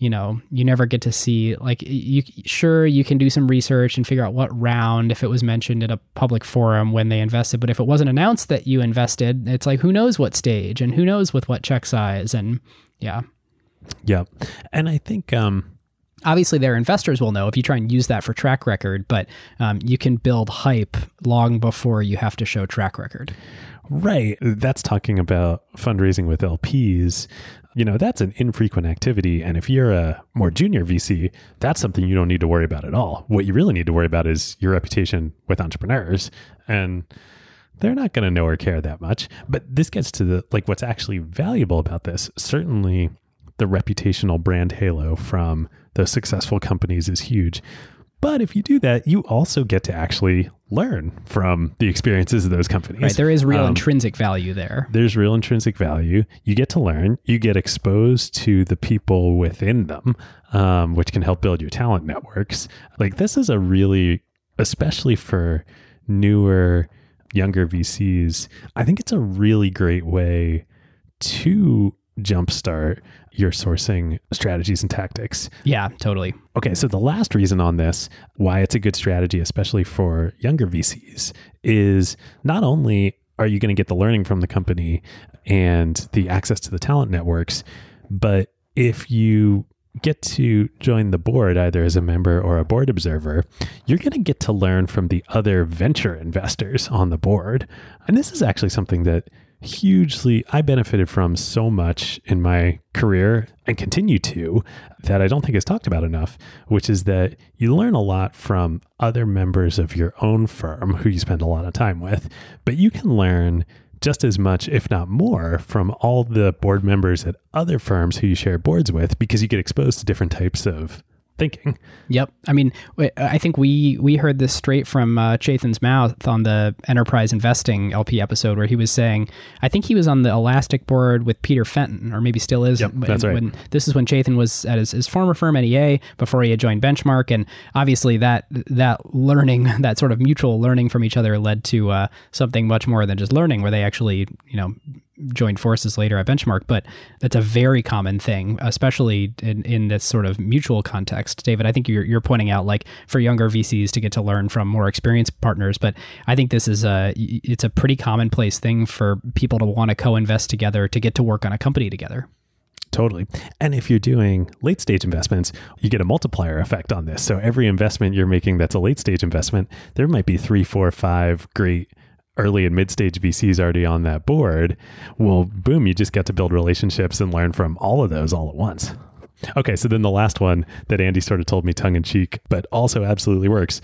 you know you never get to see like you sure you can do some research and figure out what round if it was mentioned in a public forum when they invested, but if it wasn't announced that you invested, it's like who knows what stage and who knows with what check size and yeah. yeah and i think um obviously their investors will know if you try and use that for track record but um, you can build hype long before you have to show track record Right. That's talking about fundraising with LPs. You know, that's an infrequent activity. And if you're a more junior VC, that's something you don't need to worry about at all. What you really need to worry about is your reputation with entrepreneurs. And they're not going to know or care that much. But this gets to the like what's actually valuable about this. Certainly the reputational brand halo from those successful companies is huge. But if you do that, you also get to actually learn from the experiences of those companies. right there is real Um, intrinsic value there there's real intrinsic value. You get to learn. You get exposed to the people within them, um, which can help build your talent networks. Like this is a really, especially for newer, younger VCs. I think it's a really great way to jumpstart your sourcing strategies and tactics. yeah totally Okay, so the last reason on this, why it's a good strategy, especially for younger VCs, is not only are you going to get the learning from the company and the access to the talent networks, but if you get to join the board either as a member or a board observer, you're going to get to learn from the other venture investors on the board. And this is actually something that hugely I benefited from so much in my career and continue to that I don't think is talked about enough, which is that you learn a lot from other members of your own firm who you spend a lot of time with, but you can learn just as much, if not more, from all the board members at other firms who you share boards with because you get exposed to different types of thinking. Yep. I mean, I think we we heard this straight from uh, Chetan's mouth on the enterprise investing LP episode, where he was saying, I think he was on the Elastic board with Peter Fenton, or maybe still is. Yep, when- that's right. When, this is when Chetan was at his, his former firm NEA before he had joined Benchmark, and obviously that that learning, <laughs> that sort of mutual learning from each other, led to uh, something much more than just learning, where they actually, you know, joined forces later at Benchmark, but that's a very common thing, especially in, in this sort of mutual context. David, I think you're, you're pointing out like for younger VCs to get to learn from more experienced partners, but I think this is a it's a pretty commonplace thing for people to want to co-invest together to get to work on a company together. Totally. And if you're doing late stage investments, you get a multiplier effect on this. So every investment you're making that's a late stage investment, there might be three, four, five great early and mid stage VCs already on that board. Well, boom, you just get to build relationships and learn from all of those all at once. Okay, so then the last one that Andy sort of told me tongue in cheek, but also absolutely works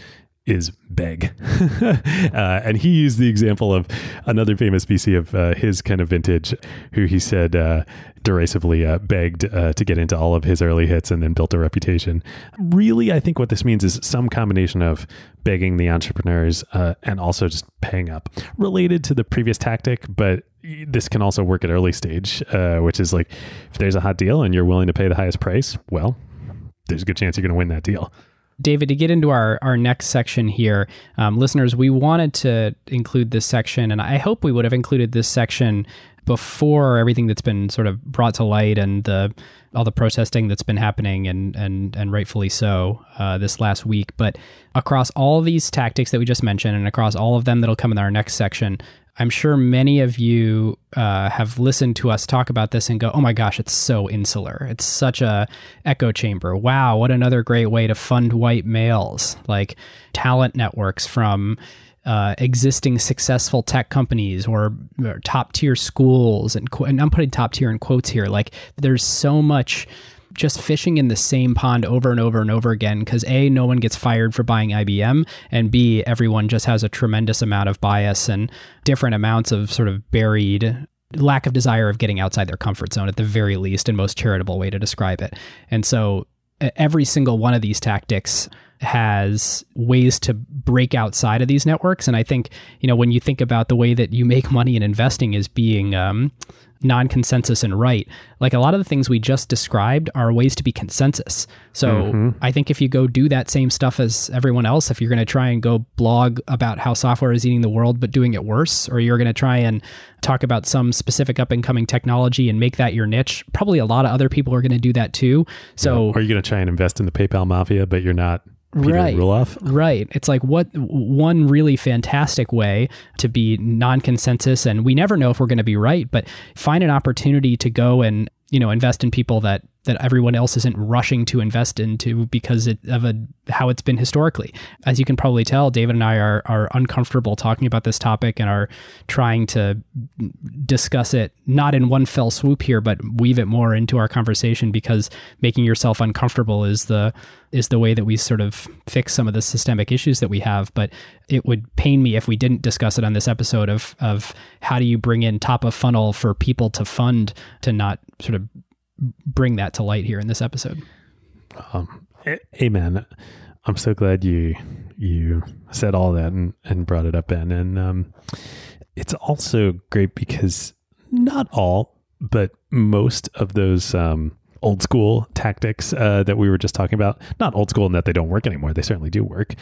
is beg. <laughs> uh, and he used the example of another famous VC of uh, his kind of vintage, who he said uh, derisively uh, begged uh, to get into all of his early hits and then built a reputation. Really, I think what this means is some combination of begging the entrepreneurs uh, and also just paying up, related to the previous tactic, but this can also work at early stage, which is like if there's a hot deal and you're willing to pay the highest price, well, there's a good chance you're going to win that deal. David, to get into our, our next section here, um, listeners, we wanted to include this section, and I hope we would have included this section before everything that's been sort of brought to light and the all the protesting that's been happening and and and rightfully so uh, this last week. But across all these tactics that we just mentioned, and across all of them that'll come in our next section, I'm sure many of you uh, have listened to us talk about this and go, "Oh my gosh, it's so insular. It's such a echo chamber. Wow, what another great way to fund white males like talent networks from." Uh, existing successful tech companies or, or top tier schools and, and I'm putting top tier in quotes here like there's so much just fishing in the same pond over and over and over again because A, no one gets fired for buying IBM, and B, everyone just has a tremendous amount of bias and different amounts of sort of buried lack of desire of getting outside their comfort zone at the very least and most charitable way to describe it. And so every single one of these tactics has ways to break outside of these networks and i think you know when you think about the way that you make money in investing is being um, non consensus and right. Like a lot of the things we just described are ways to be consensus. So mm-hmm. I think if you go do that same stuff as everyone else, if you're going to try and go blog about how software is eating the world but doing it worse, or you're going to try and talk about some specific up and coming technology and make that your niche, probably a lot of other people are going to do that too. So, yeah. or you're going to try and invest in the PayPal mafia, but you're not Peter right. Ruloff. Right. It's like what one really fantastic way to be non-consensus and we never know if we're going to be right, but find an opportunity to go and, you know, invest in people that that everyone else isn't rushing to invest into because it, of a, how it's been historically. As you can probably tell, David and I are, are uncomfortable talking about this topic and are trying to discuss it not in one fell swoop here, but weave it more into our conversation because making yourself uncomfortable is the is the way that we sort of fix some of the systemic issues that we have. But it would pain me if we didn't discuss it on this episode of of how do you bring in top of funnel for people to fund to not sort of bring that to light here in this episode. Um, amen. I'm so glad you you said all that and, and brought it up, Ben. And um, it's also great because not all, but most of those um, old school tactics uh, that we were just talking about, not old school in that they don't work anymore, they certainly do work,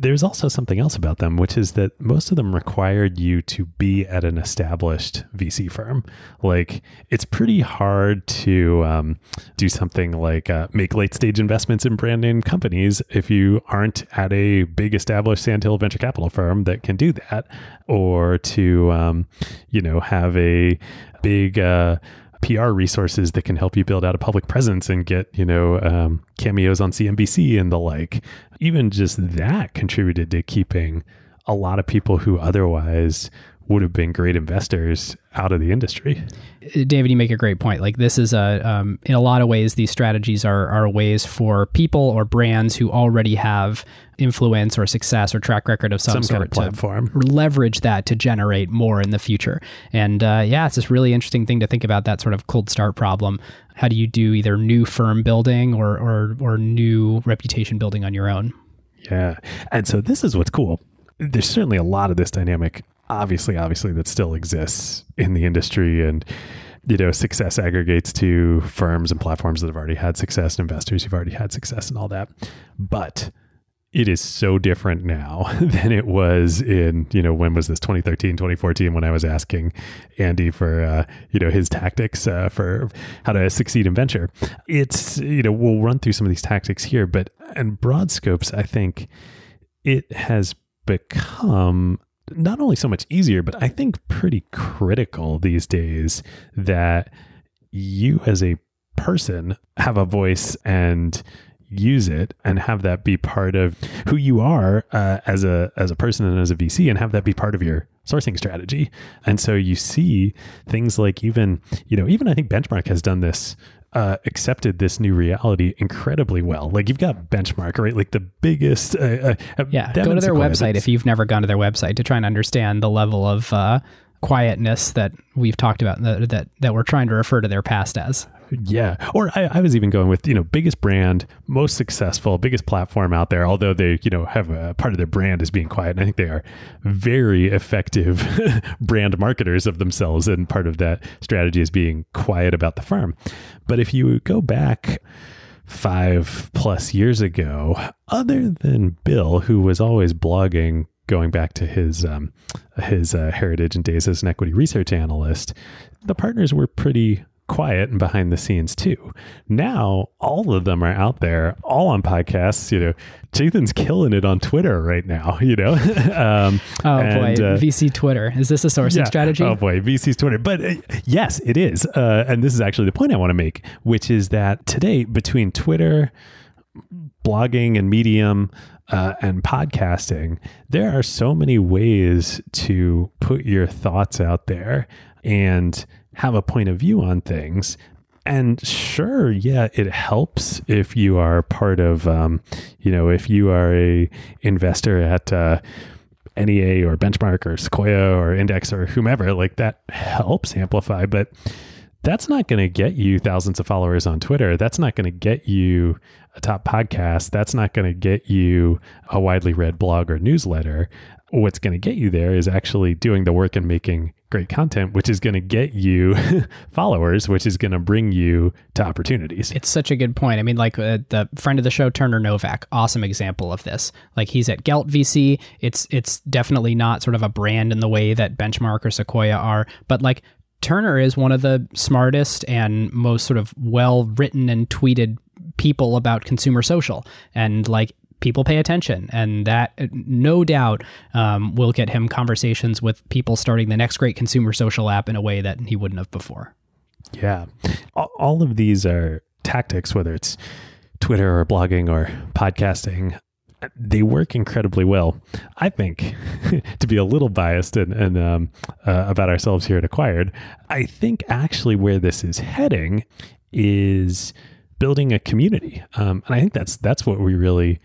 there's also something else about them, which is that most of them required you to be at an established VC firm. Like it's pretty hard to um, do something like uh, make late stage investments in brand name companies if you aren't at a big established sandhill venture capital firm that can do that, or to um, you know have a big uh, PR resources that can help you build out a public presence and get, you know, um, cameos on CNBC and the like. Even just that contributed to keeping a lot of people who otherwise would have been great investors out of the industry. David, you make a great point. Like this is a, um, in a lot of ways, these strategies are are ways for people or brands who already have influence or success or track record of some, some sort kind of platform. to leverage that to generate more in the future. And uh, yeah, it's this really interesting thing to think about that sort of cold start problem. How do you do either new firm building or or or new reputation building on your own? Yeah, and so this is what's cool. There's certainly a lot of this dynamic obviously, obviously, that still exists in the industry. And, you know, success aggregates to firms and platforms that have already had success and investors who've already had success and all that. But it is so different now <laughs> than it was in, you know, when was this 2013, 2014 when I was asking Andy for, uh, you know, his tactics uh, for how to succeed in venture. It's, you know, we'll run through some of these tactics here, but in broad scopes, I think it has become not only so much easier, but I think pretty critical these days that you as a person have a voice and use it and have that be part of who you are uh, as a as a person and as a VC and have that be part of your sourcing strategy. And so you see things like even you know even I think Benchmark has done this uh, accepted this new reality incredibly well. Like you've got Benchmark, right? Like the biggest. Uh, uh, yeah, go to their website if you've never gone to their website to try and understand the level of uh, quietness that we've talked about that, that that we're trying to refer to their past as. Yeah. Or I, I, was even going with, you know, biggest brand, most successful, biggest platform out there, although they, you know, have a part of their brand as being quiet. And I think they are very effective <laughs> brand marketers of themselves. And part of that strategy is being quiet about the firm. But if you go back, five plus years ago, other than Bill, who was always blogging going back to his um, his uh, heritage and days as an equity research analyst, the partners were pretty quiet and behind the scenes too. Now all of them are out there, all on podcasts. You know, Chetan's killing it on Twitter right now. <laughs> You know, <laughs> um, Oh and, boy, uh, VC Twitter. Is this a sourcing yeah. strategy? Oh boy, VC's Twitter. But uh, yes, it is. Uh, and this is actually the point I want to make, which is that today between Twitter, blogging, and Medium, uh, and podcasting, there are so many ways to put your thoughts out there and have a point of view on things. And sure, yeah, it helps if you are part of, um, you know, if you are a investor at uh, NEA or Benchmark or Sequoia or Index or whomever, like that helps amplify. But that's not going to get you thousands of followers on Twitter. That's not going to get you a top podcast. That's not going to get you a widely read blog or newsletter. What's going to get you there is actually doing the work and making great content, which is going to get you <laughs> followers, which is going to bring you to opportunities. It's such a good point. I mean, like uh, the friend of the show, Turner Novak, awesome example of this. Like he's at Gelt VC. It's it's definitely not sort of a brand in the way that Benchmark or Sequoia are, but like Turner is one of the smartest and most sort of well written and tweeted people about consumer social, and like people pay attention, and that uh, no doubt um, will get him conversations with people starting the next great consumer social app in a way that he wouldn't have before. Yeah. All- of these are tactics, whether it's Twitter or blogging or podcasting. They work incredibly well. I think, <laughs> to be a little biased and, and um, uh, about ourselves here at Acquired, I think actually where this is heading is building a community, um, and I think that's that's what we really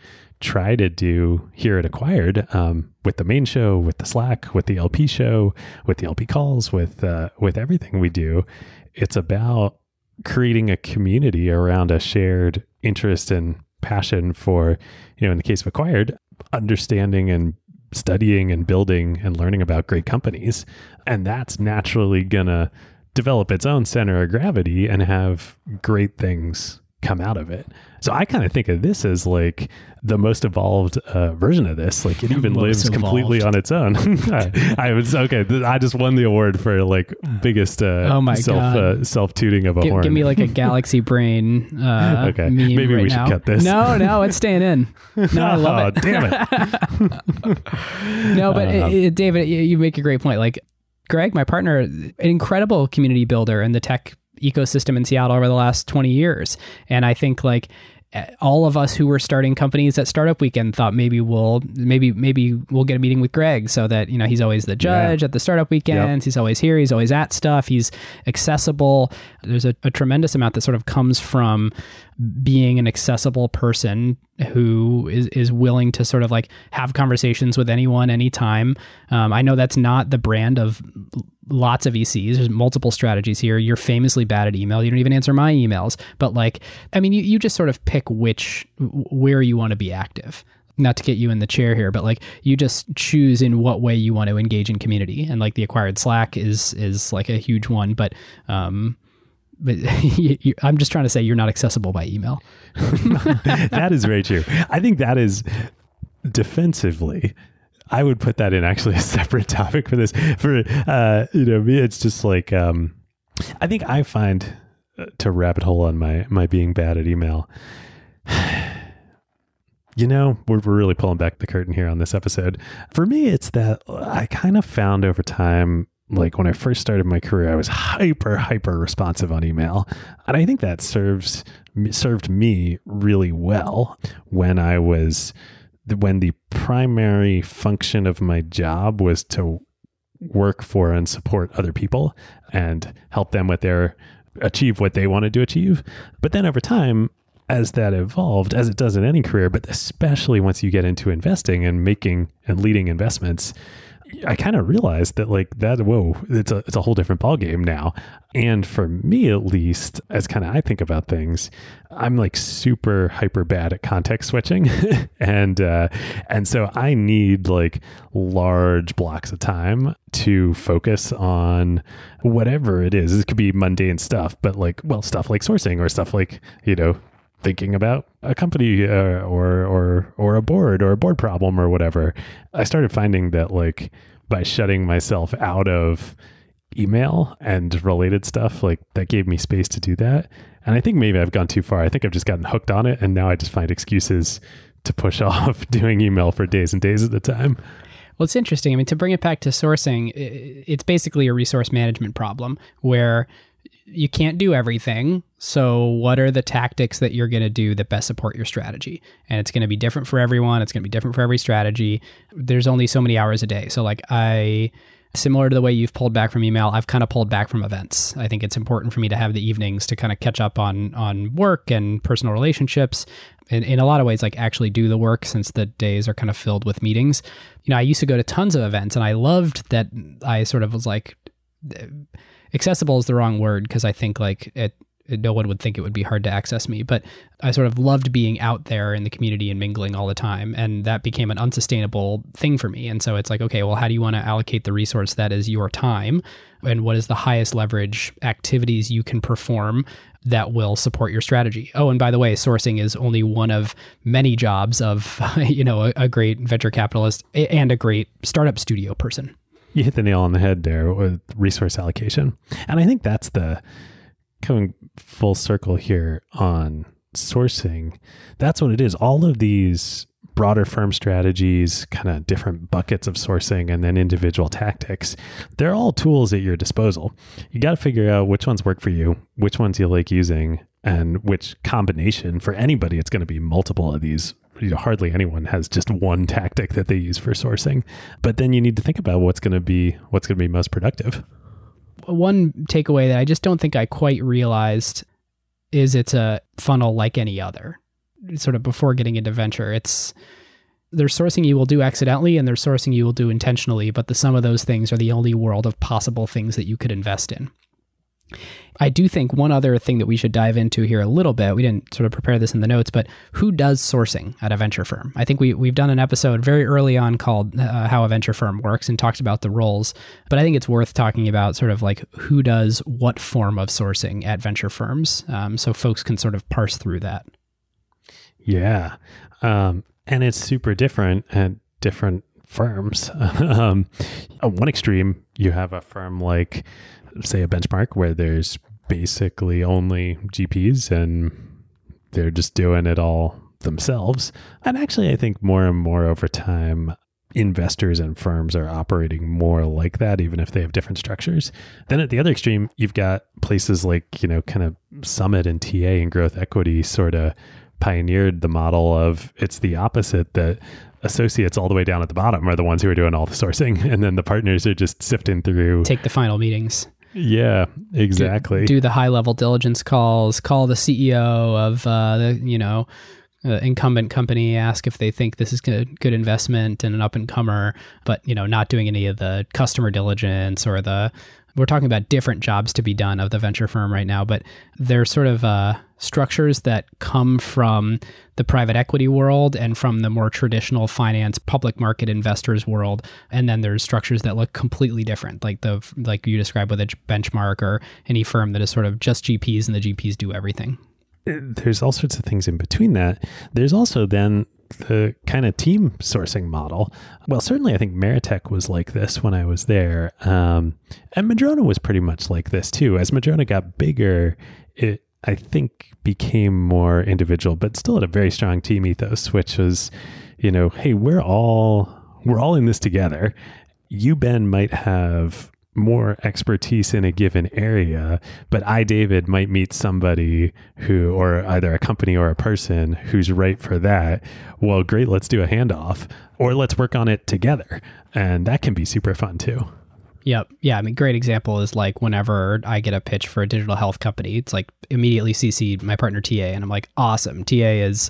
try to do here at Acquired um, with the main show, with the Slack, with the LP show, with the LP calls, with uh, with everything we do. It's about creating a community around a shared interest and passion for, you know, in the case of Acquired, understanding and studying and building and learning about great companies. And that's naturally going to develop its own center of gravity and have great things come out of it. So I kind of think of this as like the most evolved uh, version of this. Like it even Most lives completely on its own. <laughs> I, I was okay. th- I just won the award for like biggest uh, Oh my self God. uh, self tooting of a Give, horn. give me like a galaxy brain. Uh, <laughs> Okay. meme Maybe we right should now. cut this. No, no, it's staying in. No, I love <laughs> oh, it. damn it! No, but Uh, uh, David, you- you make a great point. Like Greg, my partner, an incredible community builder in the tech ecosystem in Seattle over the last 20 years. And I think like uh, all of us who were starting companies at Startup Weekend thought maybe we'll maybe maybe we'll get a meeting with Greg so that you know he's always the judge at the Startup Weekends. He's always here. He's always at stuff. He's accessible. There's a, a tremendous amount that sort of comes from being an accessible person who is, is willing to sort of like have conversations with anyone anytime. Um, I know that's not the brand of lots of VCs. There's multiple strategies here. You're famously bad at email. You don't even answer my emails. But like, I mean, you, you just sort of pick which, where you want to be active. Not to get you in the chair here, but like you just choose in what way you want to engage in community. And like the acquired Slack is, is like a huge one, but, um, but <laughs> you, you, I'm just trying to say you're not accessible by email. <laughs> that is very true. I think that is defensively. I would put that in actually a <laughs> separate topic for this. For uh, you know, me, it's just like um, I think I find uh, to rabbit hole on my my being bad at email. <sighs> You know, we're, we're really pulling back the curtain here on this episode. For me, it's that I kind of found over time, like when I first started my career, I was hyper, hyper responsive on email. And I think that serves served me really well when I was when the primary function of my job was to work for and support other people and help them with their achieve what they wanted to achieve. But then over time, as that evolved, as it does in any career, but especially once you get into investing and making and leading investments, I kind of realized that like that whoa, it's a it's a whole different ballgame now. And for me at least, as kind of I think about things, I'm like super hyper bad at context switching. <laughs> and uh and so I need like large blocks of time to focus on whatever it is. It could be mundane stuff, but like well, stuff like sourcing or stuff like, you know, thinking about a company uh, or or or a board or a board problem or whatever i started finding that like by shutting myself out of email and related stuff, like that gave me space to do that. And I think maybe I've gone too far. I think I've just gotten hooked on it and now I just find excuses to push <laughs> off doing email for days and days at a time. Well, it's interesting. I mean, to bring it back to sourcing, it's basically a resource management problem where you can't do everything. So, what are the tactics that you're going to do that best support your strategy? And it's going to be different for everyone. It's going to be different for every strategy. There's only so many hours a day. So, like, I, similar to the way you've pulled back from email, I've kind of pulled back from events. I think it's important for me to have the evenings to kind of catch up on on work and personal relationships. And in a lot of ways, like actually do the work since the days are kind of filled with meetings. You know, I used to go to tons of events and I loved that I sort of was like accessible is the wrong word because I think like it, it, no one would think it would be hard to access me. But I sort of loved being out there in the community and mingling all the time, and that became an unsustainable thing for me. And so it's like, okay, well, how do you want to allocate the resource that is your time, and what is the highest leverage activities you can perform that will support your strategy. Oh, and by the way, sourcing is only one of many jobs of <laughs> you know a, a great venture capitalist and a great startup studio person you hit the nail on the head there with resource allocation. And I think that's the coming full circle here on sourcing. That's what it is. All of these broader firm strategies, kind of different buckets of sourcing, and then individual tactics, they're all tools at your disposal. You got to figure out which ones work for you, which ones you like using, and which combination for anybody, it's going to be multiple of these hardly anyone has just one <laughs> tactic that they use for sourcing. But then you need to think about what's going to be what's going to be most productive. One takeaway that I just don't think I quite realized is it's a funnel like any other. Sort of before getting into venture, it's there's sourcing you will do accidentally and there's sourcing you will do intentionally, but the sum of those things are the only world of possible things that you could invest in. I do think one other thing that we should dive into here a little bit, we didn't sort of prepare this in the notes, but who does sourcing at a venture firm? I think we, we've done an episode very early on called uh, How a Venture Firm Works and talked about the roles, but I think it's worth talking about sort of like who does what form of sourcing at venture firms um, so folks can sort of parse through that. Yeah. Um, and it's super different at different firms. <laughs> um, one extreme, you have a firm like say a benchmark where there's basically only GPs and they're just doing it all themselves. And actually, I think more and more over time, investors and firms are operating more like that, even if they have different structures. Then at the other extreme, you've got places like, you know, kind of Summit and TA and growth equity sort of pioneered the model of it's the opposite that associates all the way down at the bottom are the ones who are doing all the sourcing <laughs> and then the partners are just sifting through take the final meetings yeah, exactly. Do, do the high level diligence calls, call the CEO of uh, the, you know, uh, incumbent company, ask if they think this is good, good investment and an up and comer, but you know, not doing any of the customer diligence or the we're talking about different jobs to be done of the venture firm right now, but they're sort of uh, structures that come from the private equity world and from the more traditional finance public market investors world. And then there's structures that look completely different, like the like you described with a benchmark or any firm that is sort of just GPs and the GPs do everything there's all sorts of things in between that. There's also then the kind of team sourcing model. Well, certainly I think Meritech was like this when I was there. Um, and Madrona was pretty much like this too. As Madrona got bigger, it, I think, became more individual, but still had a very strong team ethos, which was, you know, hey, we're all we're all in this together. You, Ben, might have more expertise in a given area, but I, David, might meet somebody who, or either a company or a person who's right for that. Well, great, let's do a handoff or let's work on it together. And that can be super fun too. Yep. Yeah. I mean, great example is like whenever I get a pitch for a digital health company, it's like immediately CC my partner TA, and I'm like, awesome. TA is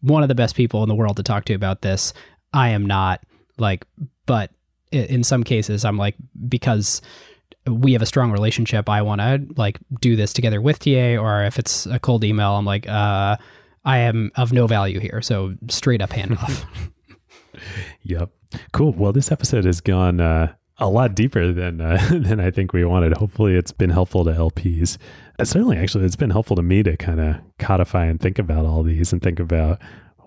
one of the best people in the world to talk to about this. I am not like, but in some cases i'm like because we have a strong relationship i want to like do this together with ta or if it's a cold email i'm like uh i am of no value here. So straight up handoff. <laughs> Yep cool. Well this episode has gone uh a lot deeper than uh, <laughs> than I think we wanted. Hopefully, it's been helpful to LPs. Uh, certainly, actually, it's been helpful to me to kind of codify and think about all these and think about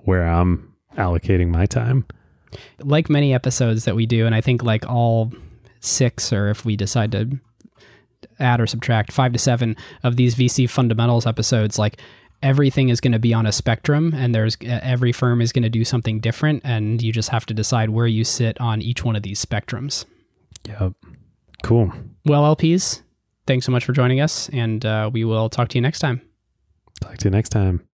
where I'm allocating my time like many episodes that we do, and I think like all six, or if we decide to add or subtract five to seven of these VC fundamentals episodes, like everything is going to be on a spectrum and there's every firm is going to do something different and you just have to decide where you sit on each one of these spectrums. Yep. Cool. Well, LPs, thanks so much for joining us and uh, we will talk to you next time. Talk to you next time.